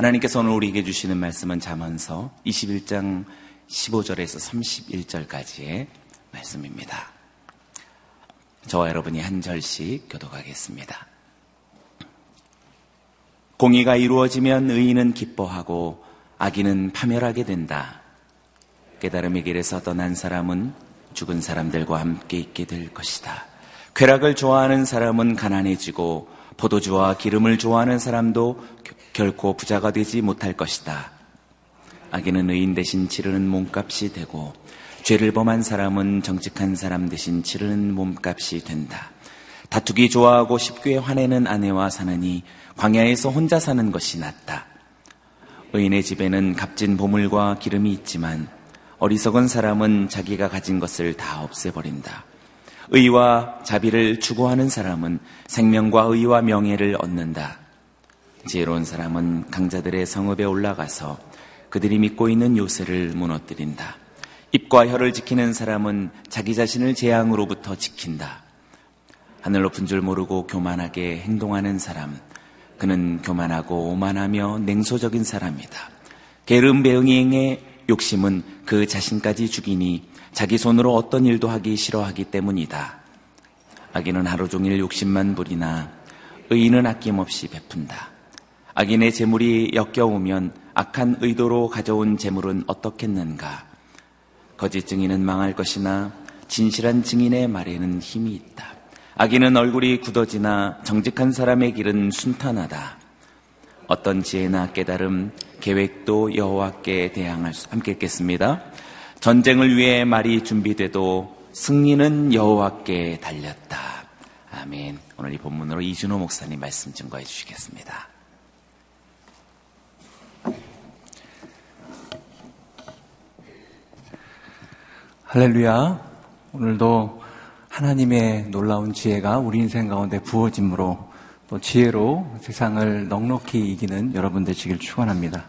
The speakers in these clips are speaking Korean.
하나님께서 오늘 우리에게 주시는 말씀은 잠언서 21장 15절에서 31절까지의 말씀입니다. 저와 여러분이 한 절씩 교독하겠습니다. 공의가 이루어지면 의인은 기뻐하고 악인은 파멸하게 된다. 깨달음의 길에서 떠난 사람은 죽은 사람들과 함께 있게 될 것이다. 쾌락을 좋아하는 사람은 가난해지고 포도주와 기름을 좋아하는 사람도 결코 부자가 되지 못할 것이다. 악인은 의인 대신 치르는 몸값이 되고 죄를 범한 사람은 정직한 사람 대신 치르는 몸값이 된다. 다투기 좋아하고 쉽게 화내는 아내와 사느니 광야에서 혼자 사는 것이 낫다. 의인의 집에는 값진 보물과 기름이 있지만 어리석은 사람은 자기가 가진 것을 다 없애버린다. 의와 자비를 추구하는 사람은 생명과 의와 명예를 얻는다. 지혜로운 사람은 강자들의 성읍에 올라가서 그들이 믿고 있는 요새를 무너뜨린다. 입과 혀를 지키는 사람은 자기 자신을 재앙으로부터 지킨다. 하늘 높은 줄 모르고 교만하게 행동하는 사람, 그는 교만하고 오만하며 냉소적인 사람이다. 게으름 배응이행의 욕심은 그 자신까지 죽이니 자기 손으로 어떤 일도 하기 싫어하기 때문이다. 악인은 하루 종일 욕심만 부리나 의인은 아낌없이 베푼다. 악인의 재물이 역겨우면 악한 의도로 가져온 재물은 어떻겠는가? 거짓 증인은 망할 것이나 진실한 증인의 말에는 힘이 있다. 악인은 얼굴이 굳어지나 정직한 사람의 길은 순탄하다. 어떤 지혜나 깨달음, 계획도 여호와께 대항할 수 함께 읽겠습니다. 전쟁을 위해 말이 준비돼도 승리는 여호와께 달렸다. 아멘. 오늘 이 본문으로 이준호 목사님 말씀 증거해 주시겠습니다. 할렐루야. 오늘도 하나님의 놀라운 지혜가 우리 인생 가운데 부어짐으로 또 지혜로 세상을 넉넉히 이기는 여러분 되시길 축원합니다.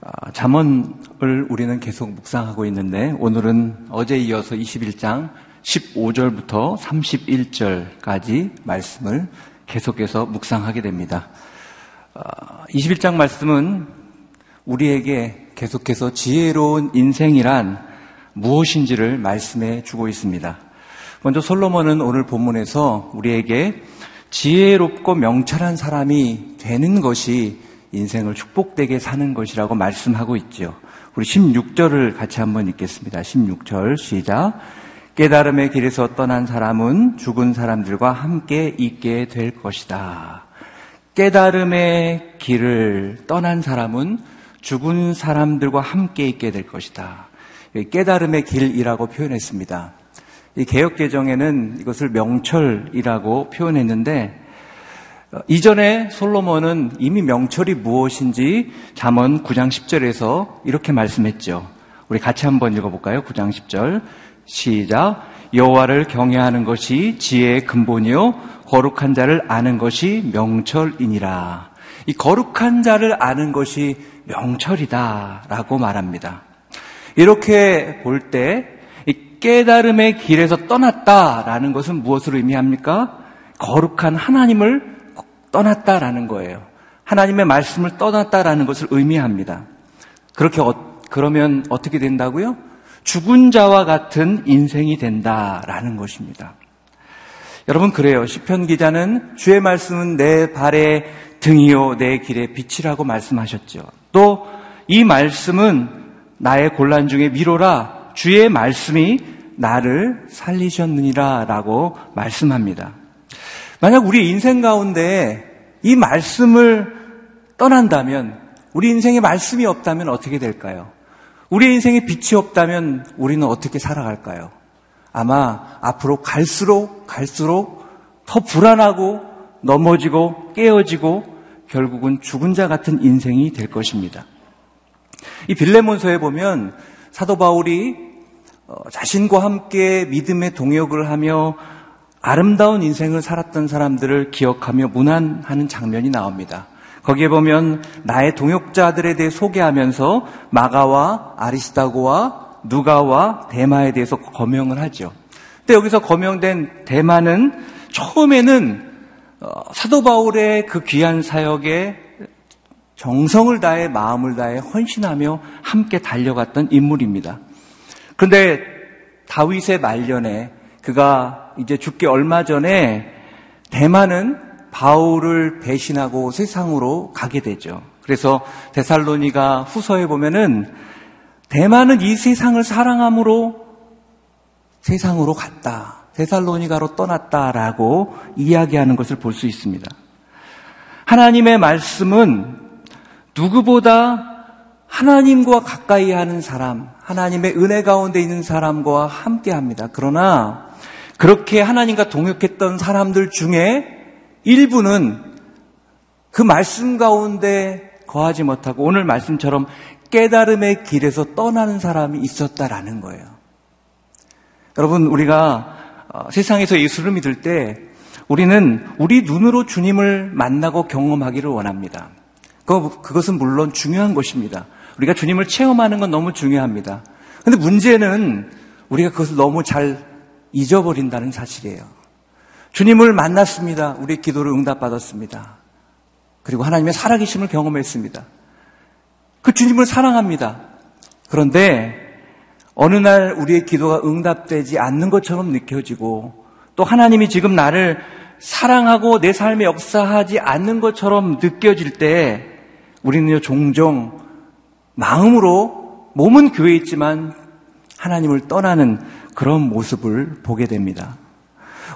아, 잠언을 우리는 계속 묵상하고 있는데 오늘은 어제 이어서 21장 15절부터 31절까지 말씀을 계속해서 묵상하게 됩니다. 21장 아, 말씀은 우리에게 계속해서 지혜로운 인생이란 무엇인지를 말씀해 주고 있습니다. 먼저 솔로몬은 오늘 본문에서 우리에게 지혜롭고 명철한 사람이 되는 것이 인생을 축복되게 사는 것이라고 말씀하고 있죠. 우리 16절을 같이 한번 읽겠습니다. 16절 시작. 깨달음의 길에서 떠난 사람은 죽은 사람들과 함께 있게 될 것이다. 깨달음의 길을 떠난 사람은 죽은 사람들과 함께 있게 될 것이다. 깨달음의 길이라고 표현했습니다. 이 개혁 개정에는 이것을 명철이라고 표현했는데 어, 이전에 솔로몬은 이미 명철이 무엇인지 잠언 9장 10절에서 이렇게 말씀했죠. 우리 같이 한번 읽어볼까요? 9장 10절 시작. 여호와를 경외하는 것이 지혜의 근본이요 거룩한 자를 아는 것이 명철이니라. 이 거룩한 자를 아는 것이 명철이다라고 말합니다. 이렇게 볼 때 깨달음의 길에서 떠났다라는 것은 무엇을 의미합니까? 거룩한 하나님을 떠났다라는 거예요. 하나님의 말씀을 떠났다라는 것을 의미합니다. 그렇게 어, 그러면 어떻게 된다고요? 죽은 자와 같은 인생이 된다라는 것입니다. 여러분 그래요. 시편 기자는 주의 말씀은 내 발의 등이요 내 길의 빛이라고 말씀하셨죠. 또 이 말씀은 나의 곤란 중에 미로라 주의 말씀이 나를 살리셨느니라 라고 말씀합니다. 만약 우리 인생 가운데 이 말씀을 떠난다면 우리 인생에 말씀이 없다면 어떻게 될까요? 우리 인생에 빛이 없다면 우리는 어떻게 살아갈까요? 아마 앞으로 갈수록 갈수록 더 불안하고 넘어지고 깨어지고 결국은 죽은 자 같은 인생이 될 것입니다. 이 빌레몬서에 보면 사도 바울이 어, 자신과 함께 믿음의 동역을 하며 아름다운 인생을 살았던 사람들을 기억하며 문안하는 장면이 나옵니다. 거기에 보면 나의 동역자들에 대해 소개하면서 마가와 아리스타고와 누가와 대마에 대해서 거명을 하죠. 근데 여기서 거명된 대마는 처음에는 어, 사도 바울의 그 귀한 사역에 정성을 다해 마음을 다해 헌신하며 함께 달려갔던 인물입니다. 그런데 다윗의 말년에 그가 이제 죽기 얼마 전에 대만은 바울을 배신하고 세상으로 가게 되죠. 그래서 데살로니가 후서에 보면은 대만은 이 세상을 사랑함으로 세상으로 갔다. 데살로니가로 떠났다라고 이야기하는 것을 볼 수 있습니다. 하나님의 말씀은 누구보다 하나님과 가까이 하는 사람, 하나님의 은혜 가운데 있는 사람과 함께 합니다. 그러나 그렇게 하나님과 동역했던 사람들 중에 일부는 그 말씀 가운데 거하지 못하고 오늘 말씀처럼 깨달음의 길에서 떠나는 사람이 있었다라는 거예요. 여러분, 우리가 어, 세상에서 예수를 믿을 때 우리는 우리 눈으로 주님을 만나고 경험하기를 원합니다. 그것은 물론 중요한 것입니다. 우리가 주님을 체험하는 건 너무 중요합니다. 근데 문제는 우리가 그것을 너무 잘 잊어버린다는 사실이에요. 주님을 만났습니다. 우리의 기도를 응답받았습니다. 그리고 하나님의 살아계심을 경험했습니다. 그 주님을 사랑합니다. 그런데 어느 날 우리의 기도가 응답되지 않는 것처럼 느껴지고 또 하나님이 지금 나를 사랑하고 내 삶에 역사하지 않는 것처럼 느껴질 때 우리는요 종종 마음으로 몸은 교회에 있지만 하나님을 떠나는 그런 모습을 보게 됩니다.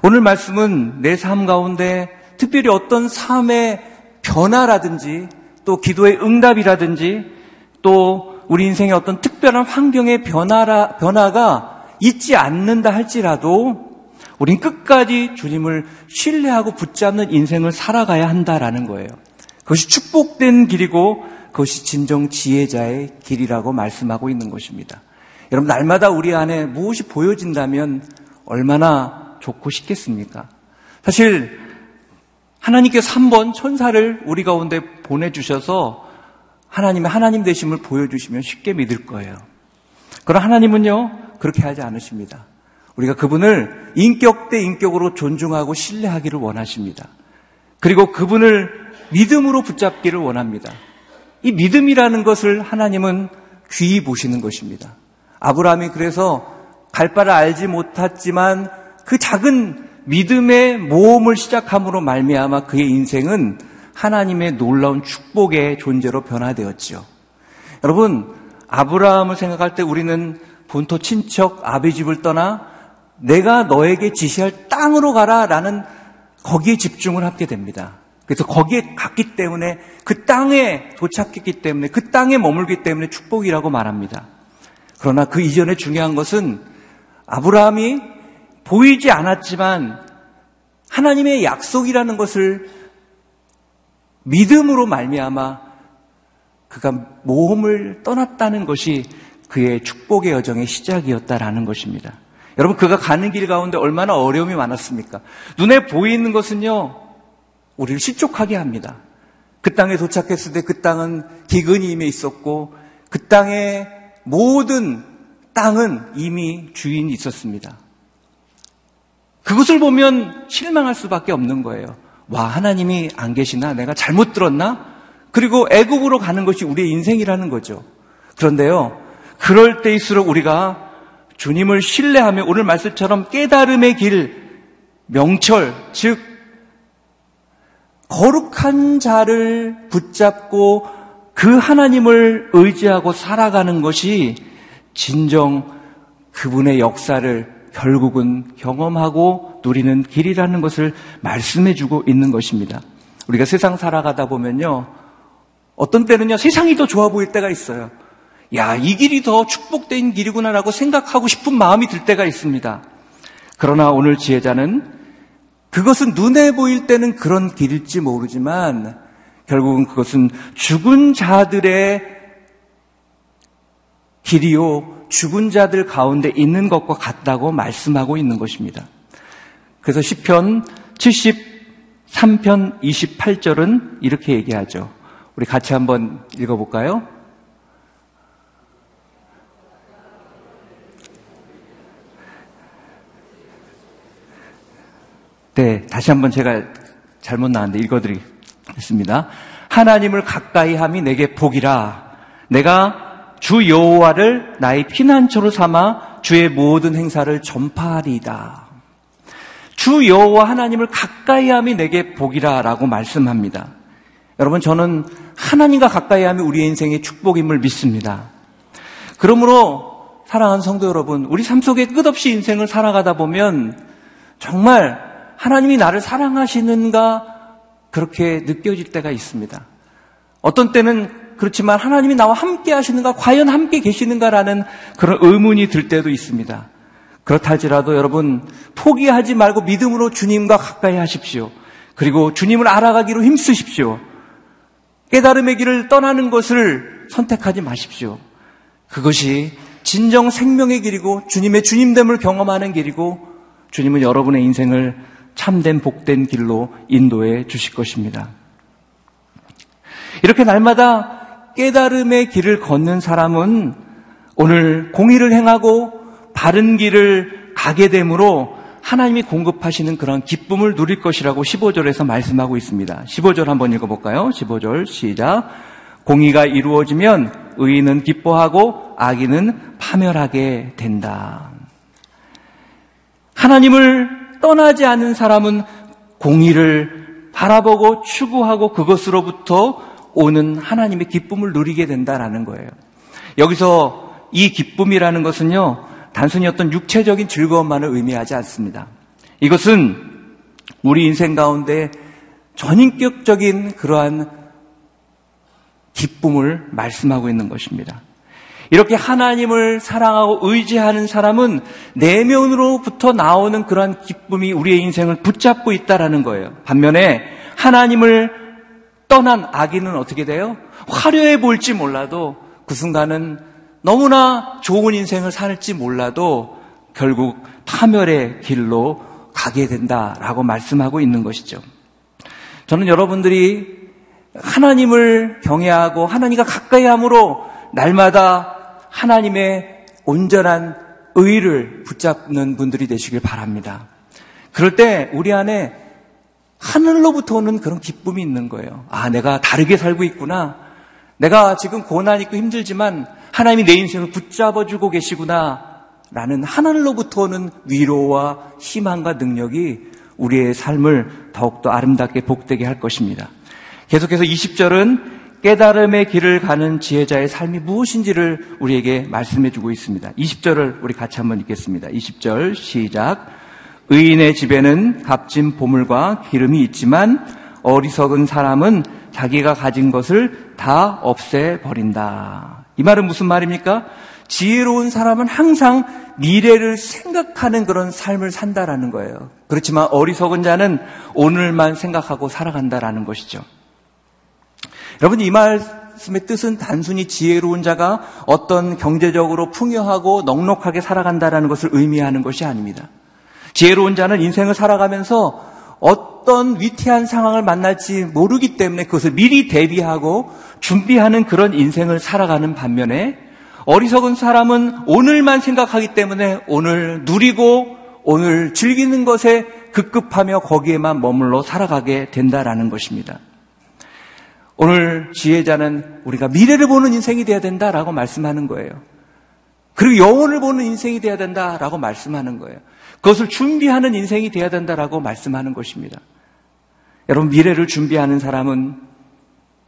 오늘 말씀은 내 삶 가운데 특별히 어떤 삶의 변화라든지 또 기도의 응답이라든지 또 우리 인생의 어떤 특별한 환경의 변화라, 변화가 있지 않는다 할지라도 우린 끝까지 주님을 신뢰하고 붙잡는 인생을 살아가야 한다라는 거예요. 그것이 축복된 길이고 그것이 진정 지혜자의 길이라고 말씀하고 있는 것입니다. 여러분, 날마다 우리 안에 무엇이 보여진다면 얼마나 좋고 싶겠습니까? 사실, 하나님께서 한 번 천사를 우리 가운데 보내주셔서 하나님의 하나님 되심을 보여주시면 쉽게 믿을 거예요. 그러나 하나님은요, 그렇게 하지 않으십니다. 우리가 그분을 인격 대 인격으로 존중하고 신뢰하기를 원하십니다. 그리고 그분을 믿음으로 붙잡기를 원합니다. 이 믿음이라는 것을 하나님은 귀히 보시는 것입니다. 아브라함이 그래서 갈 바를 알지 못했지만 그 작은 믿음의 모험을 시작함으로 말미암아 그의 인생은 하나님의 놀라운 축복의 존재로 변화되었지요. 여러분, 아브라함을 생각할 때 우리는 본토 친척 아비 집을 떠나 내가 너에게 지시할 땅으로 가라라는 거기에 집중을 하게 됩니다. 그래서 거기에 갔기 때문에 그 땅에 도착했기 때문에 그 땅에 머물기 때문에 축복이라고 말합니다. 그러나 그 이전에 중요한 것은 아브라함이 보이지 않았지만 하나님의 약속이라는 것을 믿음으로 말미암아 그가 모험을 떠났다는 것이 그의 축복의 여정의 시작이었다라는 것입니다. 여러분 그가 가는 길 가운데 얼마나 어려움이 많았습니까? 눈에 보이는 것은요 우리를 실족하게 합니다. 그 땅에 도착했을 때 그 땅은 기근이 임해 있었고 그 땅의 모든 땅은 이미 주인이 있었습니다. 그것을 보면 실망할 수밖에 없는 거예요. 와 하나님이 안 계시나 내가 잘못 들었나? 그리고 애국으로 가는 것이 우리의 인생이라는 거죠. 그런데요, 그럴 때일수록 우리가 주님을 신뢰하며 오늘 말씀처럼 깨달음의 길, 명철, 즉 거룩한 자를 붙잡고 그 하나님을 의지하고 살아가는 것이 진정 그분의 역사를 결국은 경험하고 누리는 길이라는 것을 말씀해 주고 있는 것입니다. 우리가 세상 살아가다 보면요. 어떤 때는요, 세상이 더 좋아 보일 때가 있어요. 야, 이 길이 더 축복된 길이구나라고 생각하고 싶은 마음이 들 때가 있습니다. 그러나 오늘 지혜자는 그것은 눈에 보일 때는 그런 길일지 모르지만 결국은 그것은 죽은 자들의 길이요, 죽은 자들 가운데 있는 것과 같다고 말씀하고 있는 것입니다. 그래서 시편 73편 28절은 이렇게 얘기하죠. 우리 같이 한번 읽어볼까요? 네, 다시 한번 제가 잘못 나왔는데 읽어드리겠습니다. 하나님을 가까이 함이 내게 복이라. 내가 주 여호와를 나의 피난처로 삼아 주의 모든 행사를 전파하리이다. 주 여호와 하나님을 가까이 함이 내게 복이라라고 말씀합니다. 여러분 저는 하나님과 가까이 하면 우리의 인생의 축복임을 믿습니다. 그러므로 사랑하는 성도 여러분, 우리 삶 속에 끝없이 인생을 살아가다 보면 정말 하나님이 나를 사랑하시는가 그렇게 느껴질 때가 있습니다. 어떤 때는 그렇지만 하나님이 나와 함께 하시는가, 과연 함께 계시는가라는 그런 의문이 들 때도 있습니다. 그렇다 할지라도 여러분, 포기하지 말고 믿음으로 주님과 가까이 하십시오. 그리고 주님을 알아가기로 힘쓰십시오. 깨달음의 길을 떠나는 것을 선택하지 마십시오. 그것이 진정 생명의 길이고 주님의 주님됨을 경험하는 길이고 주님은 여러분의 인생을 참된 복된 길로 인도해 주실 것입니다. 이렇게 날마다 깨달음의 길을 걷는 사람은 오늘 공의를 행하고 바른 길을 가게 되므로 하나님이 공급하시는 그런 기쁨을 누릴 것이라고 15절에서 말씀하고 있습니다. 15절 한번 읽어볼까요? 15절 시작. 공의가 이루어지면 의인은 기뻐하고 악인은 파멸하게 된다. 하나님을 떠나지 않은 사람은 공의를 바라보고 추구하고 그것으로부터 오는 하나님의 기쁨을 누리게 된다라는 거예요. 여기서 이 기쁨이라는 것은요, 단순히 어떤 육체적인 즐거움만을 의미하지 않습니다. 이것은 우리 인생 가운데 전인격적인 그러한 기쁨을 말씀하고 있는 것입니다. 이렇게 하나님을 사랑하고 의지하는 사람은 내면으로부터 나오는 그러한 기쁨이 우리의 인생을 붙잡고 있다라는 거예요. 반면에 하나님을 떠난 악인은 어떻게 돼요? 화려해 보일지 몰라도 그 순간은 너무나 좋은 인생을 살지 몰라도 결국 파멸의 길로 가게 된다라고 말씀하고 있는 것이죠. 저는 여러분들이 하나님을 경외하고 하나님과 가까이 함으로 날마다 하나님의 온전한 의를 붙잡는 분들이 되시길 바랍니다. 그럴 때 우리 안에 하늘로부터 오는 그런 기쁨이 있는 거예요. 아, 내가 다르게 살고 있구나. 내가 지금 고난 있고 힘들지만 하나님이 내 인생을 붙잡아 주고 계시구나. 라는 하늘로부터 오는 위로와 희망과 능력이 우리의 삶을 더욱더 아름답게 복되게 할 것입니다. 계속해서 20절은 깨달음의 길을 가는 지혜자의 삶이 무엇인지를 우리에게 말씀해 주고 있습니다. 20절을 우리 같이 한번 읽겠습니다. 20절 시작. 의인의 집에는 값진 보물과 기름이 있지만 어리석은 사람은 자기가 가진 것을 다 없애버린다. 이 말은 무슨 말입니까? 지혜로운 사람은 항상 미래를 생각하는 그런 삶을 산다라는 거예요. 그렇지만 어리석은 자는 오늘만 생각하고 살아간다라는 것이죠. 여러분 이 말씀의 뜻은 단순히 지혜로운 자가 어떤 경제적으로 풍요하고 넉넉하게 살아간다라는 것을 의미하는 것이 아닙니다. 지혜로운 자는 인생을 살아가면서 어떤 위태한 상황을 만날지 모르기 때문에 그것을 미리 대비하고 준비하는 그런 인생을 살아가는 반면에 어리석은 사람은 오늘만 생각하기 때문에 오늘 누리고 오늘 즐기는 것에 급급하며 거기에만 머물러 살아가게 된다라는 것입니다. 오늘 지혜자는 우리가 미래를 보는 인생이 되어야 된다라고 말씀하는 거예요. 그리고 영혼을 보는 인생이 되어야 된다라고 말씀하는 거예요. 그것을 준비하는 인생이 되어야 된다라고 말씀하는 것입니다. 여러분, 미래를 준비하는 사람은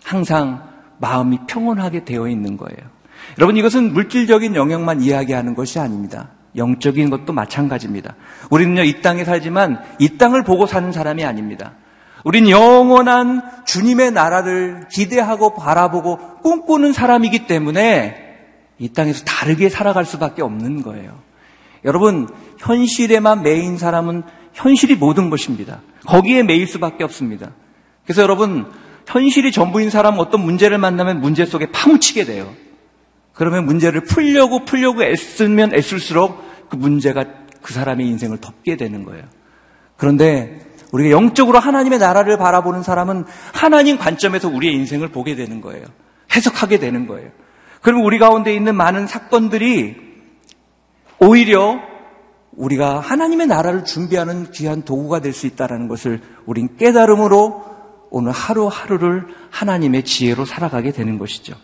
항상 마음이 평온하게 되어 있는 거예요. 여러분, 이것은 물질적인 영역만 이야기하는 것이 아닙니다. 영적인 것도 마찬가지입니다. 우리는요, 이 땅에 살지만 이 땅을 보고 사는 사람이 아닙니다. 우린 영원한 주님의 나라를 기대하고 바라보고 꿈꾸는 사람이기 때문에 이 땅에서 다르게 살아갈 수밖에 없는 거예요. 여러분, 현실에만 매인 사람은 현실이 모든 것입니다. 거기에 매일 수밖에 없습니다. 그래서 여러분, 현실이 전부인 사람은 어떤 문제를 만나면 문제 속에 파묻히게 돼요. 그러면 문제를 풀려고 풀려고 애쓰면 애쓸수록 그 문제가 그 사람의 인생을 덮게 되는 거예요. 그런데 우리가 영적으로 하나님의 나라를 바라보는 사람은 하나님 관점에서 우리의 인생을 보게 되는 거예요. 해석하게 되는 거예요. 그러면 우리 가운데 있는 많은 사건들이 오히려 우리가 하나님의 나라를 준비하는 귀한 도구가 될 수 있다는 것을 우린 깨달음으로 오늘 하루하루를 하나님의 지혜로 살아가게 되는 것이죠.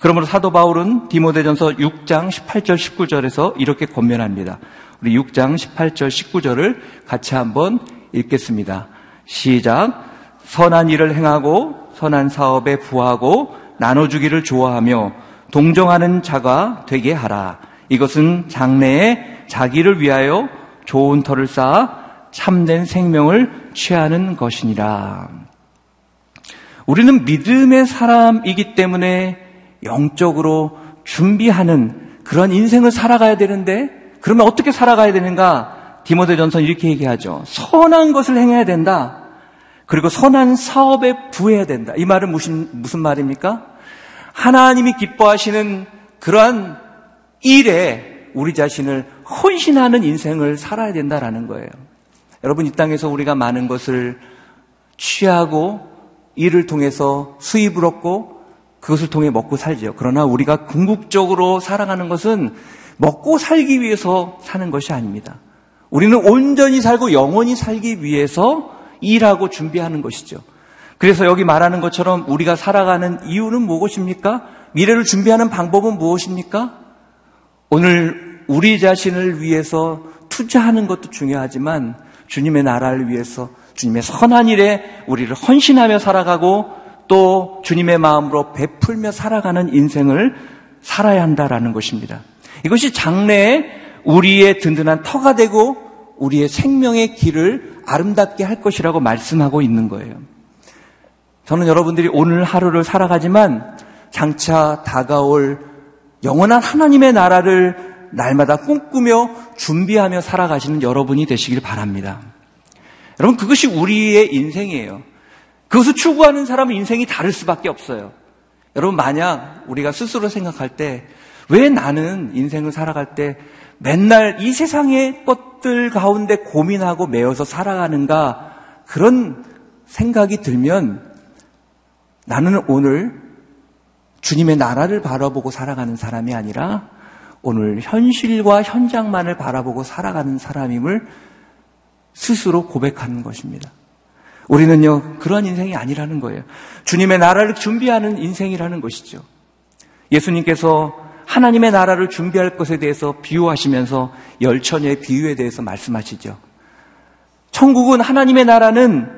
그러므로 사도 바울은 디모데전서 6장 18절 19절에서 이렇게 권면합니다. 우리 6장 18절 19절을 같이 한번 읽겠습니다. 시작. 선한 일을 행하고 선한 사업에 부하고 나눠주기를 좋아하며 동정하는 자가 되게 하라. 이것은 장래에 자기를 위하여 좋은 터를 쌓아 참된 생명을 취하는 것이니라. 우리는 믿음의 사람이기 때문에 영적으로 준비하는 그런 인생을 살아가야 되는데 그러면 어떻게 살아가야 되는가? 디모데전서 이렇게 얘기하죠. 선한 것을 행해야 된다. 그리고 선한 사업에 부해야 된다. 이 말은 무슨 무슨 말입니까? 하나님이 기뻐하시는 그러한 일에 우리 자신을 헌신하는 인생을 살아야 된다라는 거예요. 여러분 이 땅에서 우리가 많은 것을 취하고 일을 통해서 수입을 얻고 그것을 통해 먹고 살죠. 그러나 우리가 궁극적으로 살아가는 것은 먹고 살기 위해서 사는 것이 아닙니다. 우리는 온전히 살고 영원히 살기 위해서 일하고 준비하는 것이죠. 그래서 여기 말하는 것처럼 우리가 살아가는 이유는 무엇입니까? 미래를 준비하는 방법은 무엇입니까? 오늘 우리 자신을 위해서 투자하는 것도 중요하지만 주님의 나라를 위해서 주님의 선한 일에 우리를 헌신하며 살아가고 또 주님의 마음으로 베풀며 살아가는 인생을 살아야 한다라는 것입니다. 이것이 장래에 우리의 든든한 터가 되고 우리의 생명의 길을 아름답게 할 것이라고 말씀하고 있는 거예요. 저는 여러분들이 오늘 하루를 살아가지만 장차 다가올 영원한 하나님의 나라를 날마다 꿈꾸며 준비하며 살아가시는 여러분이 되시길 바랍니다. 여러분, 그것이 우리의 인생이에요. 그것을 추구하는 사람은 인생이 다를 수밖에 없어요. 여러분, 만약 우리가 스스로 생각할 때, 왜 나는 인생을 살아갈 때 맨날 이 세상의 것들 가운데 고민하고 매여서 살아가는가, 그런 생각이 들면 나는 오늘 주님의 나라를 바라보고 살아가는 사람이 아니라 오늘 현실과 현장만을 바라보고 살아가는 사람임을 스스로 고백하는 것입니다. 우리는요, 그런 인생이 아니라는 거예요. 주님의 나라를 준비하는 인생이라는 것이죠. 예수님께서 하나님의 나라를 준비할 것에 대해서 비유하시면서 열처녀의 비유에 대해서 말씀하시죠. 천국은 하나님의 나라는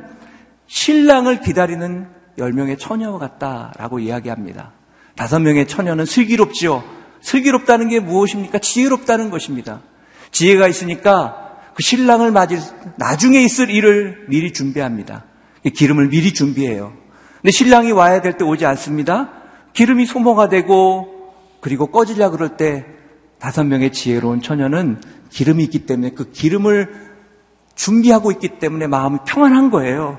신랑을 기다리는 열 명의 처녀와 같다라고 이야기합니다. 다섯 명의 처녀는 슬기롭지요. 슬기롭다는 게 무엇입니까? 지혜롭다는 것입니다. 지혜가 있으니까 그 신랑을 맞을 나중에 있을 일을 미리 준비합니다. 기름을 미리 준비해요. 근데 신랑이 와야 될 때 오지 않습니다. 기름이 소모가 되고 그리고 꺼지려 그럴 때 다섯 명의 지혜로운 처녀는 기름이 있기 때문에 그 기름을 준비하고 있기 때문에 마음이 평안한 거예요.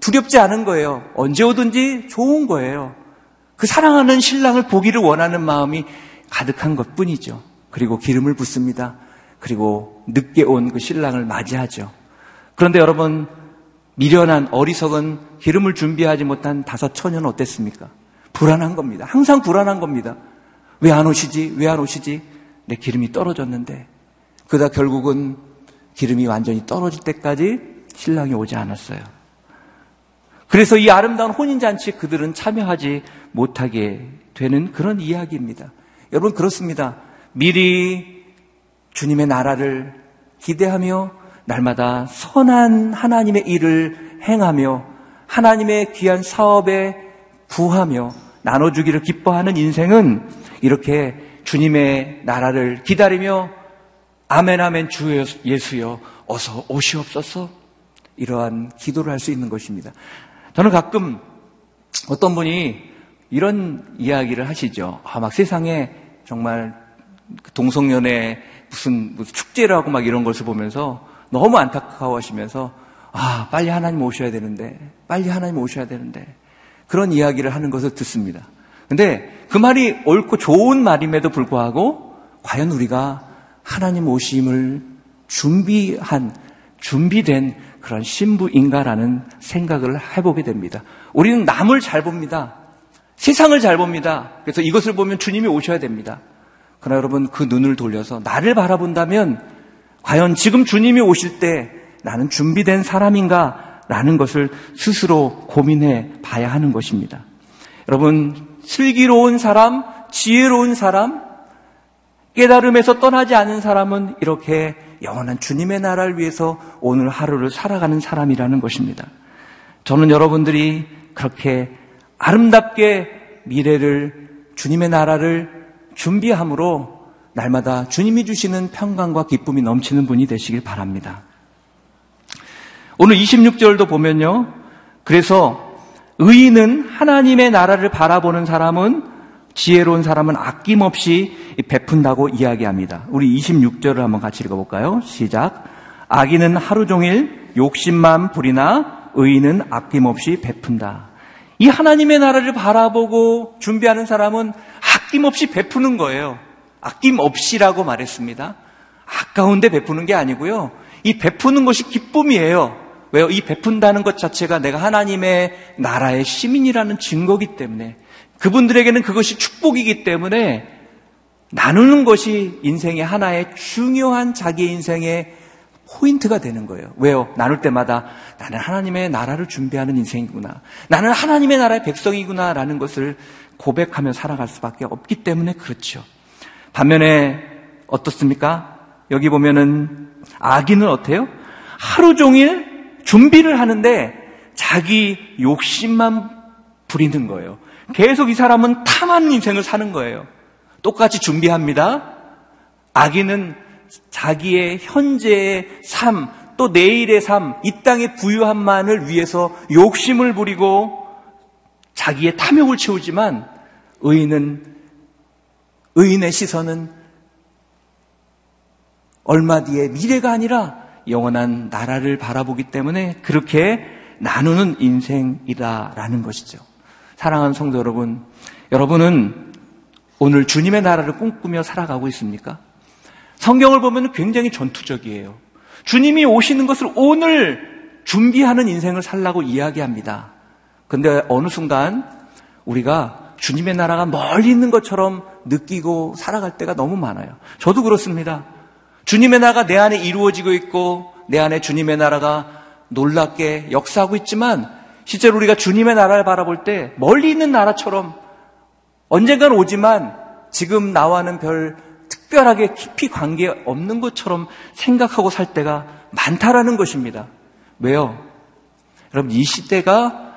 두렵지 않은 거예요. 언제 오든지 좋은 거예요. 그 사랑하는 신랑을 보기를 원하는 마음이 가득한 것 뿐이죠. 그리고 기름을 붓습니다. 그리고 늦게 온 그 신랑을 맞이하죠. 그런데 여러분, 미련한 어리석은 기름을 준비하지 못한 다섯 처녀는 어땠습니까? 불안한 겁니다. 항상 불안한 겁니다. 왜 안 오시지? 왜 안 오시지? 내 기름이 떨어졌는데. 그다 결국은 기름이 완전히 떨어질 때까지 신랑이 오지 않았어요. 그래서 이 아름다운 혼인잔치에 그들은 참여하지 못하게 되는 그런 이야기입니다. 여러분, 그렇습니다. 미리 주님의 나라를 기대하며 날마다 선한 하나님의 일을 행하며 하나님의 귀한 사업에 부하며 나눠주기를 기뻐하는 인생은 이렇게 주님의 나라를 기다리며 아멘 아멘 주 예수여 어서 오시옵소서 이러한 기도를 할 수 있는 것입니다. 저는 가끔 어떤 분이 이런 이야기를 하시죠. 아, 막 세상에 정말 그 동성연애 무슨, 무슨 축제를 하고 막 이런 것을 보면서 너무 안타까워 하시면서 아, 빨리 하나님 오셔야 되는데, 빨리 하나님 오셔야 되는데, 그런 이야기를 하는 것을 듣습니다. 근데 그 말이 옳고 좋은 말임에도 불구하고, 과연 우리가 하나님 오심을 준비한, 준비된 그런 신부인가라는 생각을 해보게 됩니다. 우리는 남을 잘 봅니다. 세상을 잘 봅니다. 그래서 이것을 보면 주님이 오셔야 됩니다. 그러나 여러분 그 눈을 돌려서 나를 바라본다면 과연 지금 주님이 오실 때 나는 준비된 사람인가 라는 것을 스스로 고민해 봐야 하는 것입니다. 여러분, 슬기로운 사람, 지혜로운 사람, 깨달음에서 떠나지 않은 사람은 이렇게 영원한 주님의 나라를 위해서 오늘 하루를 살아가는 사람이라는 것입니다. 저는 여러분들이 그렇게 아름답게 미래를 주님의 나라를 준비함으로 날마다 주님이 주시는 평강과 기쁨이 넘치는 분이 되시길 바랍니다. 오늘 26절도 보면요. 그래서 의인은 하나님의 나라를 바라보는 사람은 지혜로운 사람은 아낌없이 베푼다고 이야기합니다. 우리 26절을 한번 같이 읽어볼까요? 시작. 악인은 하루 종일 욕심만 부리나 의인은 아낌없이 베푼다. 이 하나님의 나라를 바라보고 준비하는 사람은 아낌없이 베푸는 거예요. 아낌없이라고 말했습니다. 아까운데 베푸는 게 아니고요. 이 베푸는 것이 기쁨이에요. 왜요? 이 베푼다는 것 자체가 내가 하나님의 나라의 시민이라는 증거기 때문에 그분들에게는 그것이 축복이기 때문에 나누는 것이 인생의 하나의 중요한 자기 인생의 포인트가 되는 거예요. 왜요? 나눌 때마다 나는 하나님의 나라를 준비하는 인생이구나. 나는 하나님의 나라의 백성이구나. 라는 것을 고백하며 살아갈 수밖에 없기 때문에 그렇죠. 반면에 어떻습니까? 여기 보면은 아기는 어때요? 하루 종일 준비를 하는데 자기 욕심만 부리는 거예요. 계속 이 사람은 탐한 인생을 사는 거예요. 똑같이 준비합니다. 아기는 자기의 현재의 삶, 또 내일의 삶, 이 땅의 부유함만을 위해서 욕심을 부리고 자기의 탐욕을 채우지만 의인은 의인의 시선은 얼마 뒤에 미래가 아니라 영원한 나라를 바라보기 때문에 그렇게 나누는 인생이다라는 것이죠. 사랑하는 성도 여러분, 여러분은 오늘 주님의 나라를 꿈꾸며 살아가고 있습니까? 성경을 보면 굉장히 전투적이에요. 주님이 오시는 것을 오늘 준비하는 인생을 살라고 이야기합니다. 근데 어느 순간 우리가 주님의 나라가 멀리 있는 것처럼 느끼고 살아갈 때가 너무 많아요. 저도 그렇습니다. 주님의 나라가 내 안에 이루어지고 있고 내 안에 주님의 나라가 놀랍게 역사하고 있지만 실제로 우리가 주님의 나라를 바라볼 때 멀리 있는 나라처럼 언젠간 오지만 지금 나와는 별 특별하게 깊이 관계 없는 것처럼 생각하고 살 때가 많다라는 것입니다. 왜요? 여러분, 이 시대가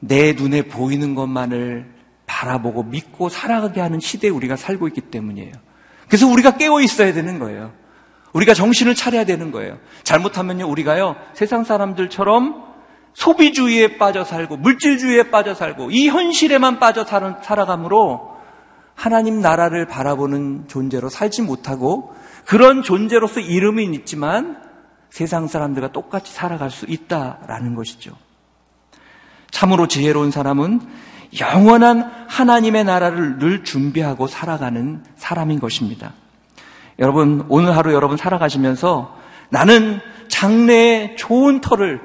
내 눈에 보이는 것만을 바라보고 믿고 살아가게 하는 시대에 우리가 살고 있기 때문이에요. 그래서 우리가 깨어 있어야 되는 거예요. 우리가 정신을 차려야 되는 거예요. 잘못하면요, 우리가요, 세상 사람들처럼 소비주의에 빠져 살고, 물질주의에 빠져 살고, 이 현실에만 빠져 살아가므로 하나님 나라를 바라보는 존재로 살지 못하고, 그런 존재로서 이름은 있지만 세상 사람들과 똑같이 살아갈 수 있다라는 것이죠. 참으로 지혜로운 사람은 영원한 하나님의 나라를 늘 준비하고 살아가는 사람인 것입니다. 여러분, 오늘 하루 여러분 살아가시면서 나는 장래에 좋은 터를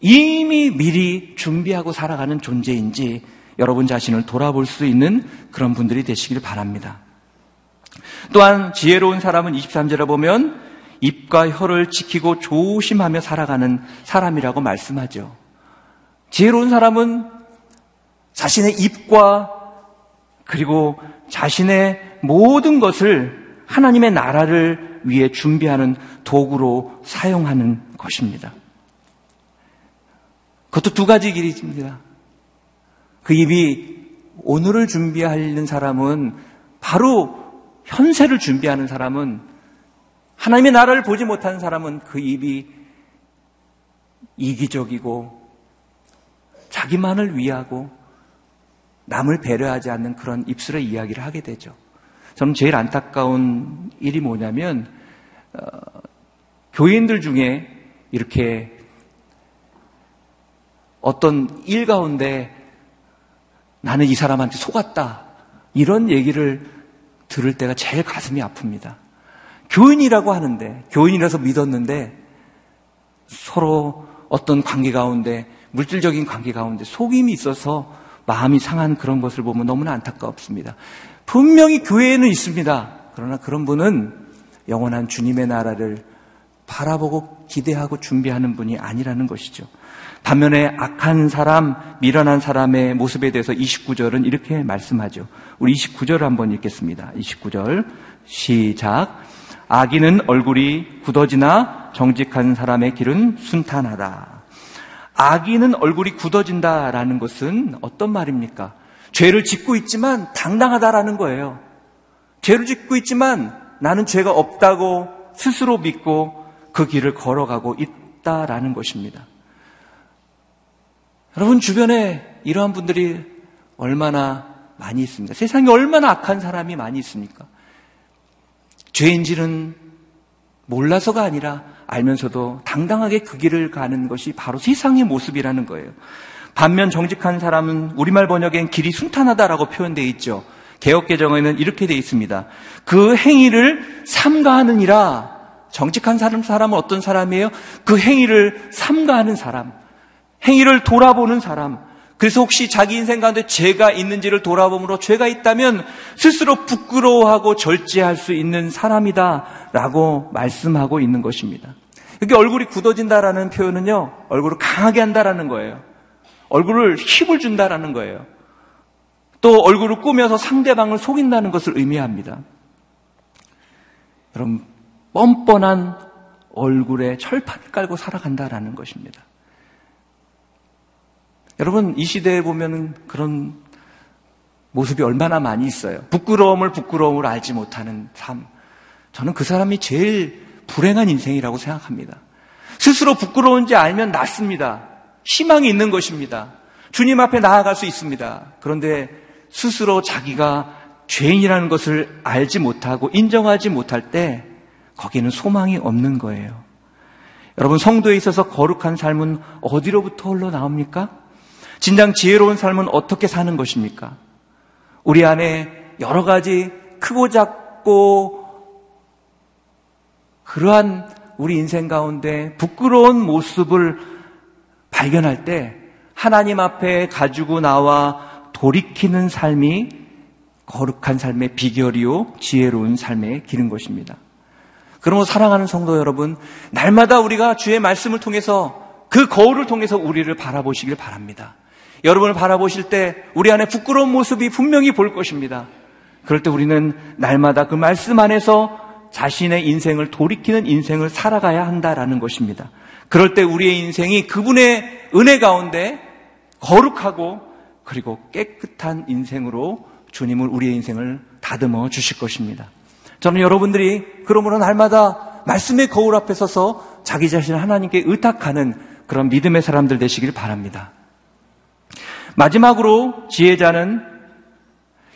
이미 미리 준비하고 살아가는 존재인지 여러분 자신을 돌아볼 수 있는 그런 분들이 되시길 바랍니다. 또한 지혜로운 사람은 23절에 보면 입과 혀를 지키고 조심하며 살아가는 사람이라고 말씀하죠. 지혜로운 사람은 자신의 입과 그리고 자신의 모든 것을 하나님의 나라를 위해 준비하는 도구로 사용하는 것입니다. 그것도 두 가지 길이 있습니다. 그 입이 오늘을 준비하는 사람은 바로 현세를 준비하는 사람은 하나님의 나라를 보지 못하는 사람은 그 입이 이기적이고 자기만을 위하고 남을 배려하지 않는 그런 입술의 이야기를 하게 되죠. 저는 제일 안타까운 일이 뭐냐면 어, 교인들 중에 이렇게 어떤 일 가운데 나는 이 사람한테 속았다 이런 얘기를 들을 때가 제일 가슴이 아픕니다. 교인이라고 하는데 교인이라서 믿었는데 서로 어떤 관계 가운데 물질적인 관계 가운데 속임이 있어서 마음이 상한 그런 것을 보면 너무나 안타깝습니다. 분명히 교회에는 있습니다. 그러나 그런 분은 영원한 주님의 나라를 바라보고 기대하고 준비하는 분이 아니라는 것이죠. 반면에 악한 사람, 미련한 사람의 모습에 대해서 29절은 이렇게 말씀하죠. 우리 29절 한번 읽겠습니다. 29절 시작. 악인은 얼굴이 굳어지나 정직한 사람의 길은 순탄하다. 악인은 얼굴이 굳어진다라는 것은 어떤 말입니까? 죄를 짓고 있지만 당당하다라는 거예요. 죄를 짓고 있지만 나는 죄가 없다고 스스로 믿고 그 길을 걸어가고 있다라는 것입니다. 여러분 주변에 이러한 분들이 얼마나 많이 있습니까? 세상에 얼마나 악한 사람이 많이 있습니까? 죄인지는 몰라서가 아니라 알면서도 당당하게 그 길을 가는 것이 바로 세상의 모습이라는 거예요. 반면 정직한 사람은 우리말 번역엔 길이 순탄하다라고 표현되어 있죠. 개혁개정에는 이렇게 되어 있습니다. 그 행위를 삼가하느니라. 정직한 사람, 사람은 어떤 사람이에요? 그 행위를 삼가하는 사람. 행위를 돌아보는 사람. 그래서 혹시 자기 인생 가운데 죄가 있는지를 돌아보므로 죄가 있다면 스스로 부끄러워하고 절제할 수 있는 사람이다 라고 말씀하고 있는 것입니다. 여기 얼굴이 굳어진다라는 표현은요, 얼굴을 강하게 한다라는 거예요. 얼굴을 힘을 준다라는 거예요. 또 얼굴을 꾸며서 상대방을 속인다는 것을 의미합니다. 여러분, 뻔뻔한 얼굴에 철판을 깔고 살아간다라는 것입니다. 여러분, 이 시대에 보면 그런 모습이 얼마나 많이 있어요. 부끄러움을 부끄러움을 알지 못하는 삶. 저는 그 사람이 제일 불행한 인생이라고 생각합니다. 스스로 부끄러운지 알면 낫습니다. 희망이 있는 것입니다. 주님 앞에 나아갈 수 있습니다. 그런데 스스로 자기가 죄인이라는 것을 알지 못하고 인정하지 못할 때 거기는 소망이 없는 거예요. 여러분, 성도에 있어서 거룩한 삶은 어디로부터 흘러나옵니까? 진정 지혜로운 삶은 어떻게 사는 것입니까? 우리 안에 여러 가지 크고 작고 그러한 우리 인생 가운데 부끄러운 모습을 발견할 때 하나님 앞에 가지고 나와 돌이키는 삶이 거룩한 삶의 비결이요 지혜로운 삶의 길인 것입니다. 그러므로 사랑하는 성도 여러분, 날마다 우리가 주의 말씀을 통해서 그 거울을 통해서 우리를 바라보시길 바랍니다. 여러분을 바라보실 때 우리 안에 부끄러운 모습이 분명히 볼 것입니다. 그럴 때 우리는 날마다 그 말씀 안에서 자신의 인생을 돌이키는 인생을 살아가야 한다라는 것입니다. 그럴 때 우리의 인생이 그분의 은혜 가운데 거룩하고 그리고 깨끗한 인생으로 주님을 우리의 인생을 다듬어 주실 것입니다. 저는 여러분들이 그러므로 날마다 말씀의 거울 앞에 서서 자기 자신을 하나님께 의탁하는 그런 믿음의 사람들 되시길 바랍니다. 마지막으로 지혜자는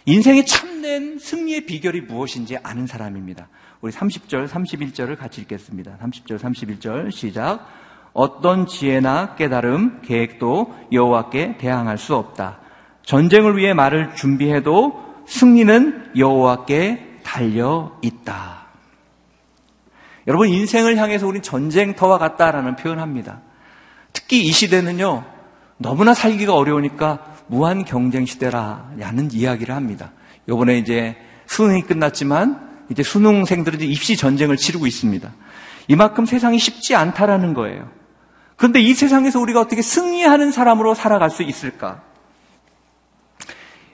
인생의 참된 승리의 비결이 무엇인지 아는 사람입니다. 우리 30절, 31절을 같이 읽겠습니다. 30절, 31절 시작. 어떤 지혜나 깨달음, 계획도 여호와께 대항할 수 없다. 전쟁을 위해 말을 준비해도 승리는 여호와께 달려 있다. 여러분 인생을 향해서 우린 전쟁터와 같다라는 표현합니다. 특히 이 시대는요. 너무나 살기가 어려우니까 무한 경쟁 시대라는 이야기를 합니다. 요번에 이제 수능이 끝났지만 이제 수능생들은 입시 전쟁을 치르고 있습니다. 이만큼 세상이 쉽지 않다라는 거예요. 그런데 이 세상에서 우리가 어떻게 승리하는 사람으로 살아갈 수 있을까?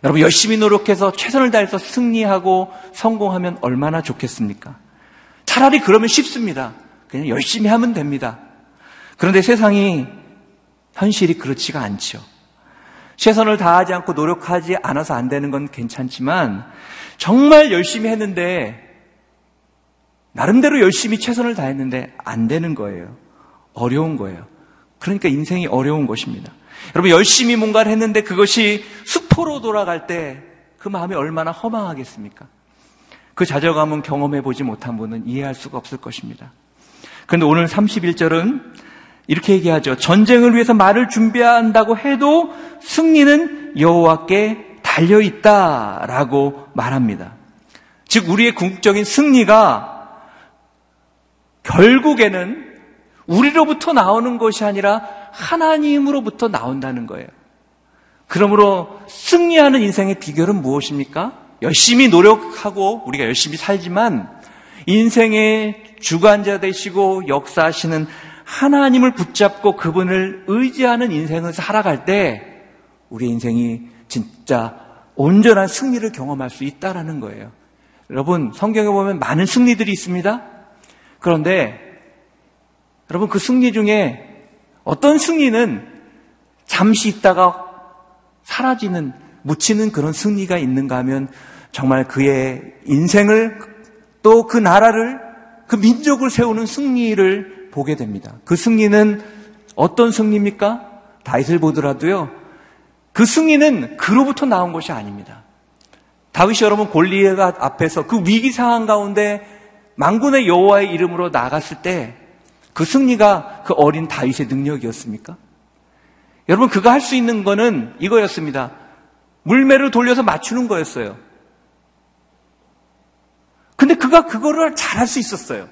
여러분 열심히 노력해서 최선을 다해서 승리하고 성공하면 얼마나 좋겠습니까? 차라리 그러면 쉽습니다. 그냥 열심히 하면 됩니다. 그런데 세상이 현실이 그렇지가 않죠. 최선을 다하지 않고 노력하지 않아서 안 되는 건 괜찮지만 정말 열심히 했는데 나름대로 열심히 최선을 다했는데 안 되는 거예요. 어려운 거예요. 그러니까 인생이 어려운 것입니다. 여러분 열심히 뭔가를 했는데 그것이 수포로 돌아갈 때 그 마음이 얼마나 허망하겠습니까? 그 좌절감은 경험해 보지 못한 분은 이해할 수가 없을 것입니다. 그런데 오늘 31절은 이렇게 얘기하죠. 전쟁을 위해서 말을 준비한다고 해도 승리는 여호와께 달려 있다라고 말합니다. 즉 우리의 궁극적인 승리가 결국에는 우리로부터 나오는 것이 아니라 하나님으로부터 나온다는 거예요. 그러므로 승리하는 인생의 비결은 무엇입니까? 열심히 노력하고 우리가 열심히 살지만 인생의 주관자 되시고 역사하시는 하나님을 붙잡고 그분을 의지하는 인생을 살아갈 때 우리 인생이 진짜 온전한 승리를 경험할 수 있다라는 거예요. 여러분, 성경에 보면 많은 승리들이 있습니다. 그런데 여러분 그 승리 중에 어떤 승리는 잠시 있다가 사라지는 묻히는 그런 승리가 있는가 하면 정말 그의 인생을 또 그 나라를 그 민족을 세우는 승리를 보게 됩니다. 그 승리는 어떤 승리입니까? 다윗을 보더라도요. 그 승리는 그로부터 나온 것이 아닙니다. 다윗이 여러분 골리앗 앞에서 그 위기 상황 가운데 망군의 여호와의 이름으로 나갔을 때 그 승리가 그 어린 다윗의 능력이었습니까? 여러분 그가 할 수 있는 거는 이거였습니다. 물매를 돌려서 맞추는 거였어요. 근데 그가 그거를 잘할 수 있었어요.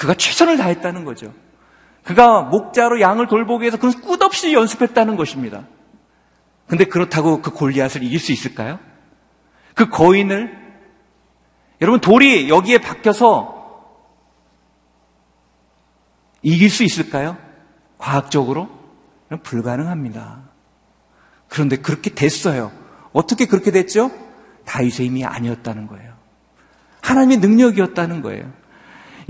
그가 최선을 다했다는 거죠. 그가 목자로 양을 돌보기 위해서 그건 끝없이 연습했다는 것입니다. 근데 그렇다고 그 골리앗을 이길 수 있을까요? 그 거인을 여러분 돌이 여기에 박혀서 이길 수 있을까요? 과학적으로 불가능합니다. 그런데 그렇게 됐어요. 어떻게 그렇게 됐죠? 다윗의 힘이 아니었다는 거예요. 하나님의 능력이었다는 거예요.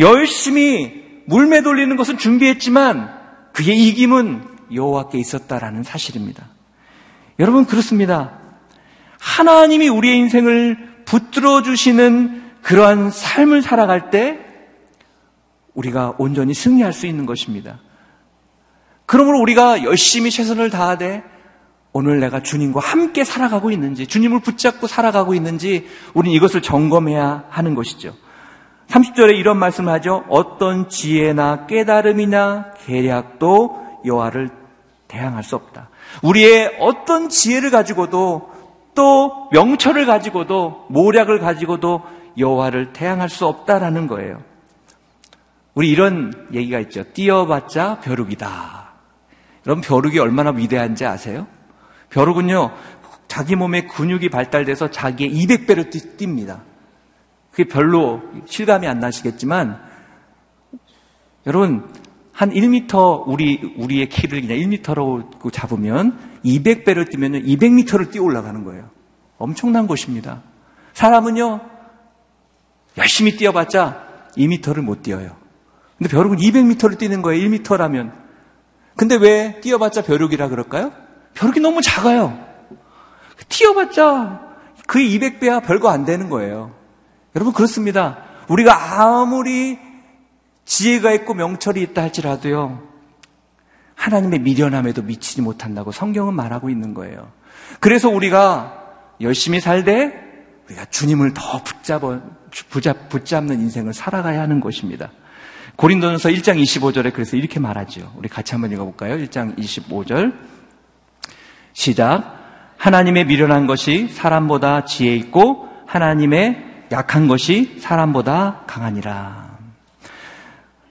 열심히 물매 돌리는 것은 준비했지만 그의 이김은 여호와께 있었다라는 사실입니다. 여러분 그렇습니다. 하나님이 우리의 인생을 붙들어 주시는 그러한 삶을 살아갈 때 우리가 온전히 승리할 수 있는 것입니다. 그러므로 우리가 열심히 최선을 다하되 오늘 내가 주님과 함께 살아가고 있는지, 주님을 붙잡고 살아가고 있는지 우리는 이것을 점검해야 하는 것이죠. 30절에 이런 말씀을 하죠. 어떤 지혜나 깨달음이나 계략도 여호와를 대항할 수 없다. 우리의 어떤 지혜를 가지고도 또 명철을 가지고도 모략을 가지고도 여호와를 대항할 수 없다라는 거예요. 우리 이런 얘기가 있죠. 뛰어봤자 벼룩이다. 여러분 벼룩이 얼마나 위대한지 아세요? 벼룩은요 자기 몸에 근육이 발달돼서 자기의 200배를 뜁니다. 그게 별로 실감이 안 나시겠지만 여러분 한 1m 우리 우리의 키를 그냥 1m로 잡으면 200배를 뛰면 200m를 뛰어 올라가는 거예요. 엄청난 것입니다. 사람은요 열심히 뛰어봤자 2m를 못 뛰어요. 근데 벼룩은 200m를 뛰는 거예요. 1m라면. 근데 왜 뛰어봤자 벼룩이라 그럴까요? 벼룩이 너무 작아요. 뛰어봤자 그 200배야 별거 안 되는 거예요. 여러분 그렇습니다. 우리가 아무리 지혜가 있고 명철이 있다 할지라도요. 하나님의 미련함에도 미치지 못한다고 성경은 말하고 있는 거예요. 그래서 우리가 열심히 살되 우리가 주님을 더 붙잡아, 붙잡, 붙잡는 인생을 살아가야 하는 것입니다. 고린도전서 1장 25절에 그래서 이렇게 말하죠. 우리 같이 한번 읽어볼까요? 1장 25절 시작 하나님의 미련한 것이 사람보다 지혜 있고 하나님의 약한 것이 사람보다 강하니라.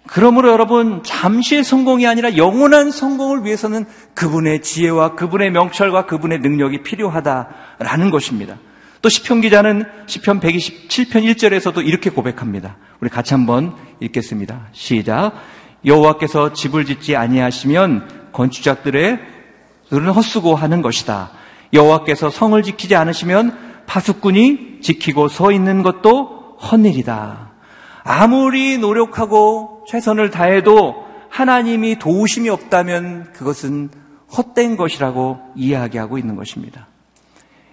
그러므로 여러분, 잠시의 성공이 아니라 영원한 성공을 위해서는 그분의 지혜와 그분의 명철과 그분의 능력이 필요하다라는 것입니다. 또 시편 기자는 시편 127편 1절에서도 이렇게 고백합니다. 우리 같이 한번 읽겠습니다. 시작. 여호와께서 집을 짓지 아니하시면 건축작들의 들은 헛수고 하는 것이다. 여호와께서 성을 지키지 않으시면 파수꾼이 지키고 서 있는 것도 헛일이다. 아무리 노력하고 최선을 다해도 하나님이 도우심이 없다면 그것은 헛된 것이라고 이야기하고 있는 것입니다.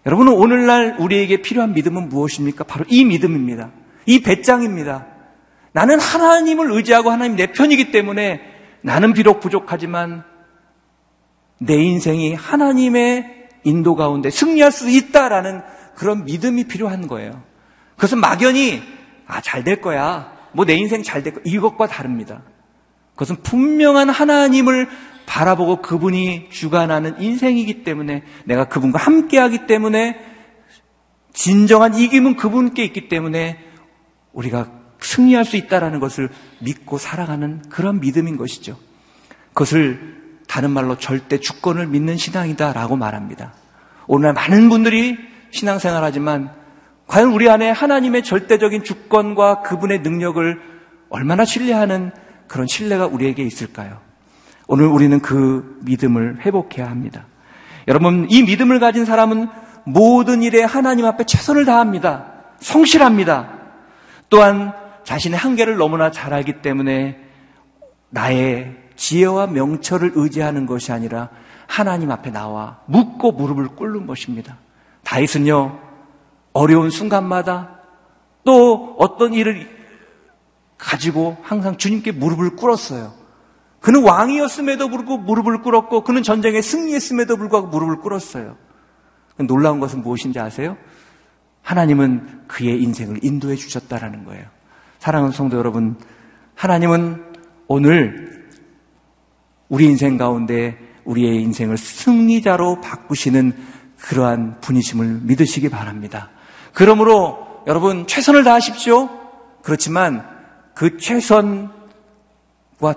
여러분은 오늘날 우리에게 필요한 믿음은 무엇입니까? 바로 이 믿음입니다. 이 배짱입니다. 나는 하나님을 의지하고 하나님 내 편이기 때문에 나는 비록 부족하지만 내 인생이 하나님의 인도 가운데 승리할 수 있다라는 그런 믿음이 필요한 거예요. 그것은 막연히 아, 잘 될 거야. 뭐 내 인생 잘 될 거야. 이것과 다릅니다. 그것은 분명한 하나님을 바라보고 그분이 주관하는 인생이기 때문에 내가 그분과 함께하기 때문에 진정한 이김은 그분께 있기 때문에 우리가 승리할 수 있다라는 것을 믿고 살아가는 그런 믿음인 것이죠. 그것을 다른 말로 절대 주권을 믿는 신앙이다라고 말합니다. 오늘 많은 분들이 신앙생활 하지만 과연 우리 안에 하나님의 절대적인 주권과 그분의 능력을 얼마나 신뢰하는 그런 신뢰가 우리에게 있을까요? 오늘 우리는 그 믿음을 회복해야 합니다. 여러분, 이 믿음을 가진 사람은 모든 일에 하나님 앞에 최선을 다합니다. 성실합니다. 또한 자신의 한계를 너무나 잘 알기 때문에 나의 지혜와 명철을 의지하는 것이 아니라 하나님 앞에 나와 묻고 무릎을 꿇는 것입니다. 다윗은요, 어려운 순간마다 또 어떤 일을 가지고 항상 주님께 무릎을 꿇었어요. 그는 왕이었음에도 불구하고 무릎을 꿇었고 그는 전쟁에 승리했음에도 불구하고 무릎을 꿇었어요. 놀라운 것은 무엇인지 아세요? 하나님은 그의 인생을 인도해 주셨다라는 거예요. 사랑하는 성도 여러분, 하나님은 오늘 우리 인생 가운데 우리의 인생을 승리자로 바꾸시는 그러한 분이심을 믿으시기 바랍니다. 그러므로 여러분 최선을 다하십시오. 그렇지만 그 최선과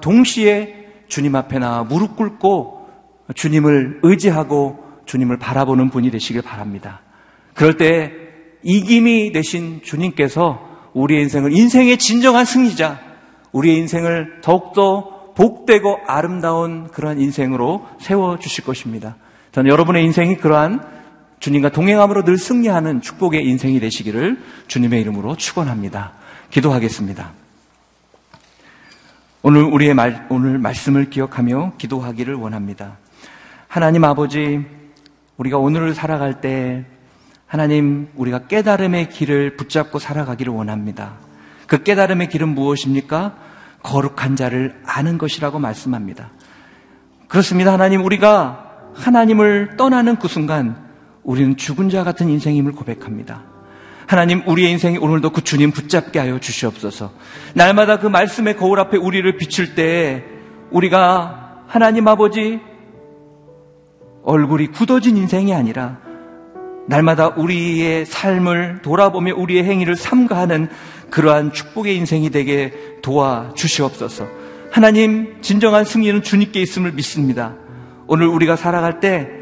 동시에 주님 앞에 나와 무릎 꿇고 주님을 의지하고 주님을 바라보는 분이 되시길 바랍니다. 그럴 때 이김이 되신 주님께서 우리의 인생을 인생의 진정한 승리자, 우리의 인생을 더욱더 복되고 아름다운 그러한 인생으로 세워 주실 것입니다. 저는 여러분의 인생이 그러한 주님과 동행함으로 늘 승리하는 축복의 인생이 되시기를 주님의 이름으로 축원합니다. 기도하겠습니다. 오늘 우리의 말, 오늘 말씀을 기억하며 기도하기를 원합니다. 하나님 아버지, 우리가 오늘을 살아갈 때 하나님, 우리가 깨달음의 길을 붙잡고 살아가기를 원합니다. 그 깨달음의 길은 무엇입니까? 거룩한 자를 아는 것이라고 말씀합니다. 그렇습니다. 하나님, 우리가 하나님을 떠나는 그 순간 우리는 죽은 자 같은 인생임을 고백합니다. 하나님, 우리의 인생이 오늘도 그 주님 붙잡게 하여 주시옵소서. 날마다 그 말씀의 거울 앞에 우리를 비출 때 우리가 하나님 아버지 얼굴이 굳어진 인생이 아니라 날마다 우리의 삶을 돌아보며 우리의 행위를 삼가하는 그러한 축복의 인생이 되게 도와 주시옵소서. 하나님, 진정한 승리는 주님께 있음을 믿습니다. 오늘 우리가 살아갈 때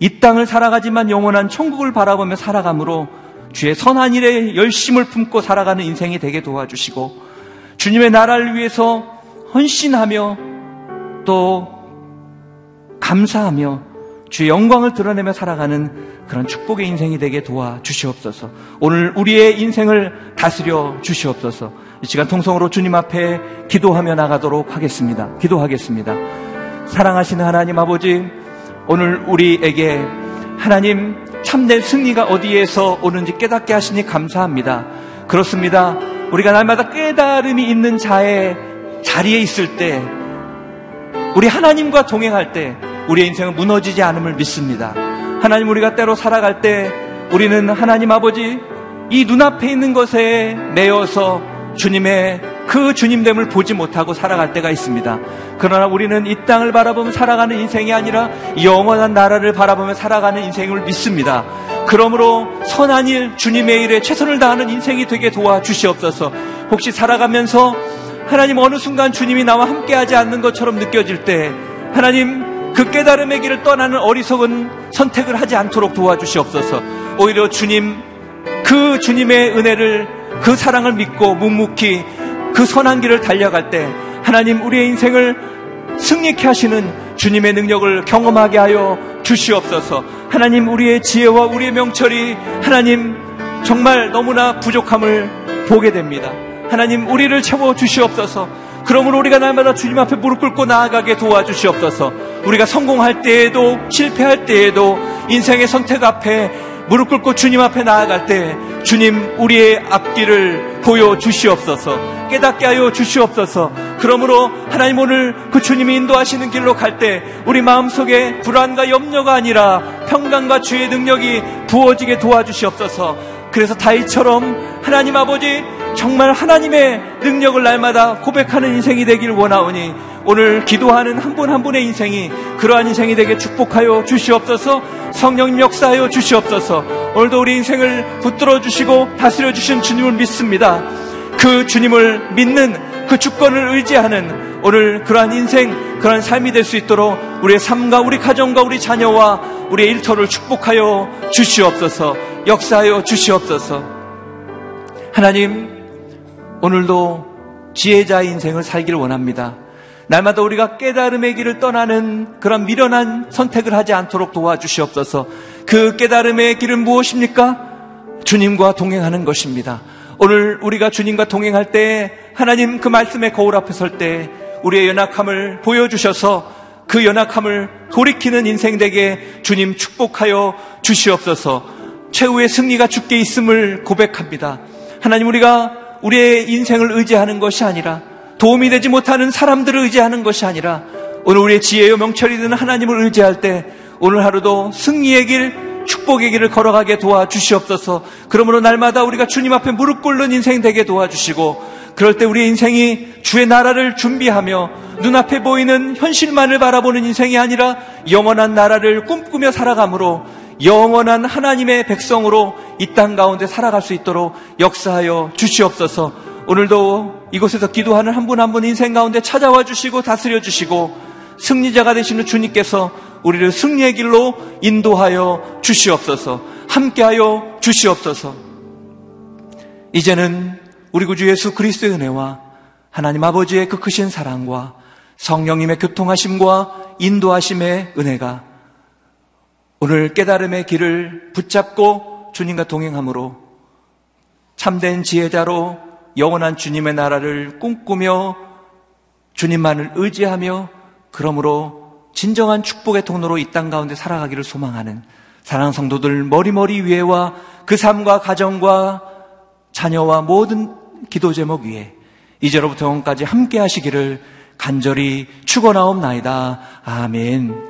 이 땅을 살아가지만 영원한 천국을 바라보며 살아가므로 주의 선한 일에 열심을 품고 살아가는 인생이 되게 도와주시고 주님의 나라를 위해서 헌신하며 또 감사하며 주의 영광을 드러내며 살아가는 그런 축복의 인생이 되게 도와 주시옵소서. 오늘 우리의 인생을 다스려 주시옵소서. 이 시간 통성으로 주님 앞에 기도하며 나가도록 하겠습니다. 기도하겠습니다. 사랑하시는 하나님 아버지, 오늘 우리에게 하나님 참된 승리가 어디에서 오는지 깨닫게 하시니 감사합니다. 그렇습니다. 우리가 날마다 깨달음이 있는 자의 자리에 있을 때, 우리 하나님과 동행할 때, 우리의 인생은 무너지지 않음을 믿습니다. 하나님 우리가 때로 살아갈 때 우리는 하나님 아버지 이 눈앞에 있는 것에 매여서 주님의 그 주님됨을 보지 못하고 살아갈 때가 있습니다. 그러나 우리는 이 땅을 바라보며 살아가는 인생이 아니라 영원한 나라를 바라보며 살아가는 인생을 믿습니다. 그러므로 선한 일, 주님의 일에 최선을 다하는 인생이 되게 도와주시옵소서. 혹시 살아가면서 하나님 어느 순간 주님이 나와 함께하지 않는 것처럼 느껴질 때 하나님 그 깨달음의 길을 떠나는 어리석은 선택을 하지 않도록 도와주시옵소서. 오히려 주님, 그 주님의 은혜를, 그 사랑을 믿고 묵묵히 그 선한 길을 달려갈 때 하나님 우리의 인생을 승리케 하시는 주님의 능력을 경험하게 하여 주시옵소서. 하나님 우리의 지혜와 우리의 명철이 하나님 정말 너무나 부족함을 보게 됩니다. 하나님 우리를 채워 주시옵소서. 그러므로 우리가 날마다 주님 앞에 무릎 꿇고 나아가게 도와주시옵소서. 우리가 성공할 때에도 실패할 때에도 인생의 선택 앞에 무릎 꿇고 주님 앞에 나아갈 때 주님 우리의 앞길을 보여 주시옵소서. 깨닫게 하여 주시옵소서. 그러므로 하나님 오늘 그 주님이 인도하시는 길로 갈 때 우리 마음속에 불안과 염려가 아니라 평강과 주의 능력이 부어지게 도와주시옵소서. 그래서 다이처럼 하나님 아버지 정말 하나님의 능력을 날마다 고백하는 인생이 되길 원하오니 오늘 기도하는 한분한 분의 인생이 그러한 인생이 되게 축복하여 주시옵소서 성령 역사하여 주시옵소서 오늘도 우리 인생을 붙들어 주시고 다스려 주신 주님을 믿습니다. 그 주님을 믿는 그 주권을 의지하는 오늘 그러한 인생, 그러한 삶이 될 수 있도록 우리의 삶과 우리 가정과 우리 자녀와 우리의 일터를 축복하여 주시옵소서 역사하여 주시옵소서 하나님, 오늘도 지혜자 인생을 살기를 원합니다. 날마다 우리가 깨달음의 길을 떠나는 그런 미련한 선택을 하지 않도록 도와주시옵소서. 그 깨달음의 길은 무엇입니까? 주님과 동행하는 것입니다. 오늘 우리가 주님과 동행할 때 하나님 그 말씀의 거울 앞에 설 때 우리의 연약함을 보여주셔서 그 연약함을 돌이키는 인생 되게 주님 축복하여 주시옵소서 최후의 승리가 주께 있음을 고백합니다. 하나님 우리가 우리의 인생을 의지하는 것이 아니라 도움이 되지 못하는 사람들을 의지하는 것이 아니라 오늘 우리의 지혜요 명철이 되는 하나님을 의지할 때 오늘 하루도 승리의 길, 축복의 길을 걸어가게 도와주시옵소서. 그러므로 날마다 우리가 주님 앞에 무릎 꿇는 인생 되게 도와주시고 그럴 때 우리의 인생이 주의 나라를 준비하며 눈앞에 보이는 현실만을 바라보는 인생이 아니라 영원한 나라를 꿈꾸며 살아가므로 영원한 하나님의 백성으로 이 땅 가운데 살아갈 수 있도록 역사하여 주시옵소서. 오늘도 이곳에서 기도하는 한 분 한 분 인생 가운데 찾아와 주시고 다스려 주시고 승리자가 되시는 주님께서 우리를 승리의 길로 인도하여 주시옵소서. 함께하여 주시옵소서. 이제는 우리 구주 예수 그리스도의 은혜와 하나님 아버지의 그 크신 사랑과 성령님의 교통하심과 인도하심의 은혜가 오늘 깨달음의 길을 붙잡고 주님과 동행함으로 참된 지혜자로 영원한 주님의 나라를 꿈꾸며 주님만을 의지하며 그러므로 진정한 축복의 통로로 이 땅 가운데 살아가기를 소망하는 사랑 성도들 머리머리 위에와 그 삶과 가정과 자녀와 모든 기도 제목 위에 이제로부터 영원까지 함께 하시기를 간절히 축원하옵나이다. 아멘.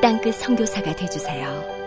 땅끝 성교사가 되주세요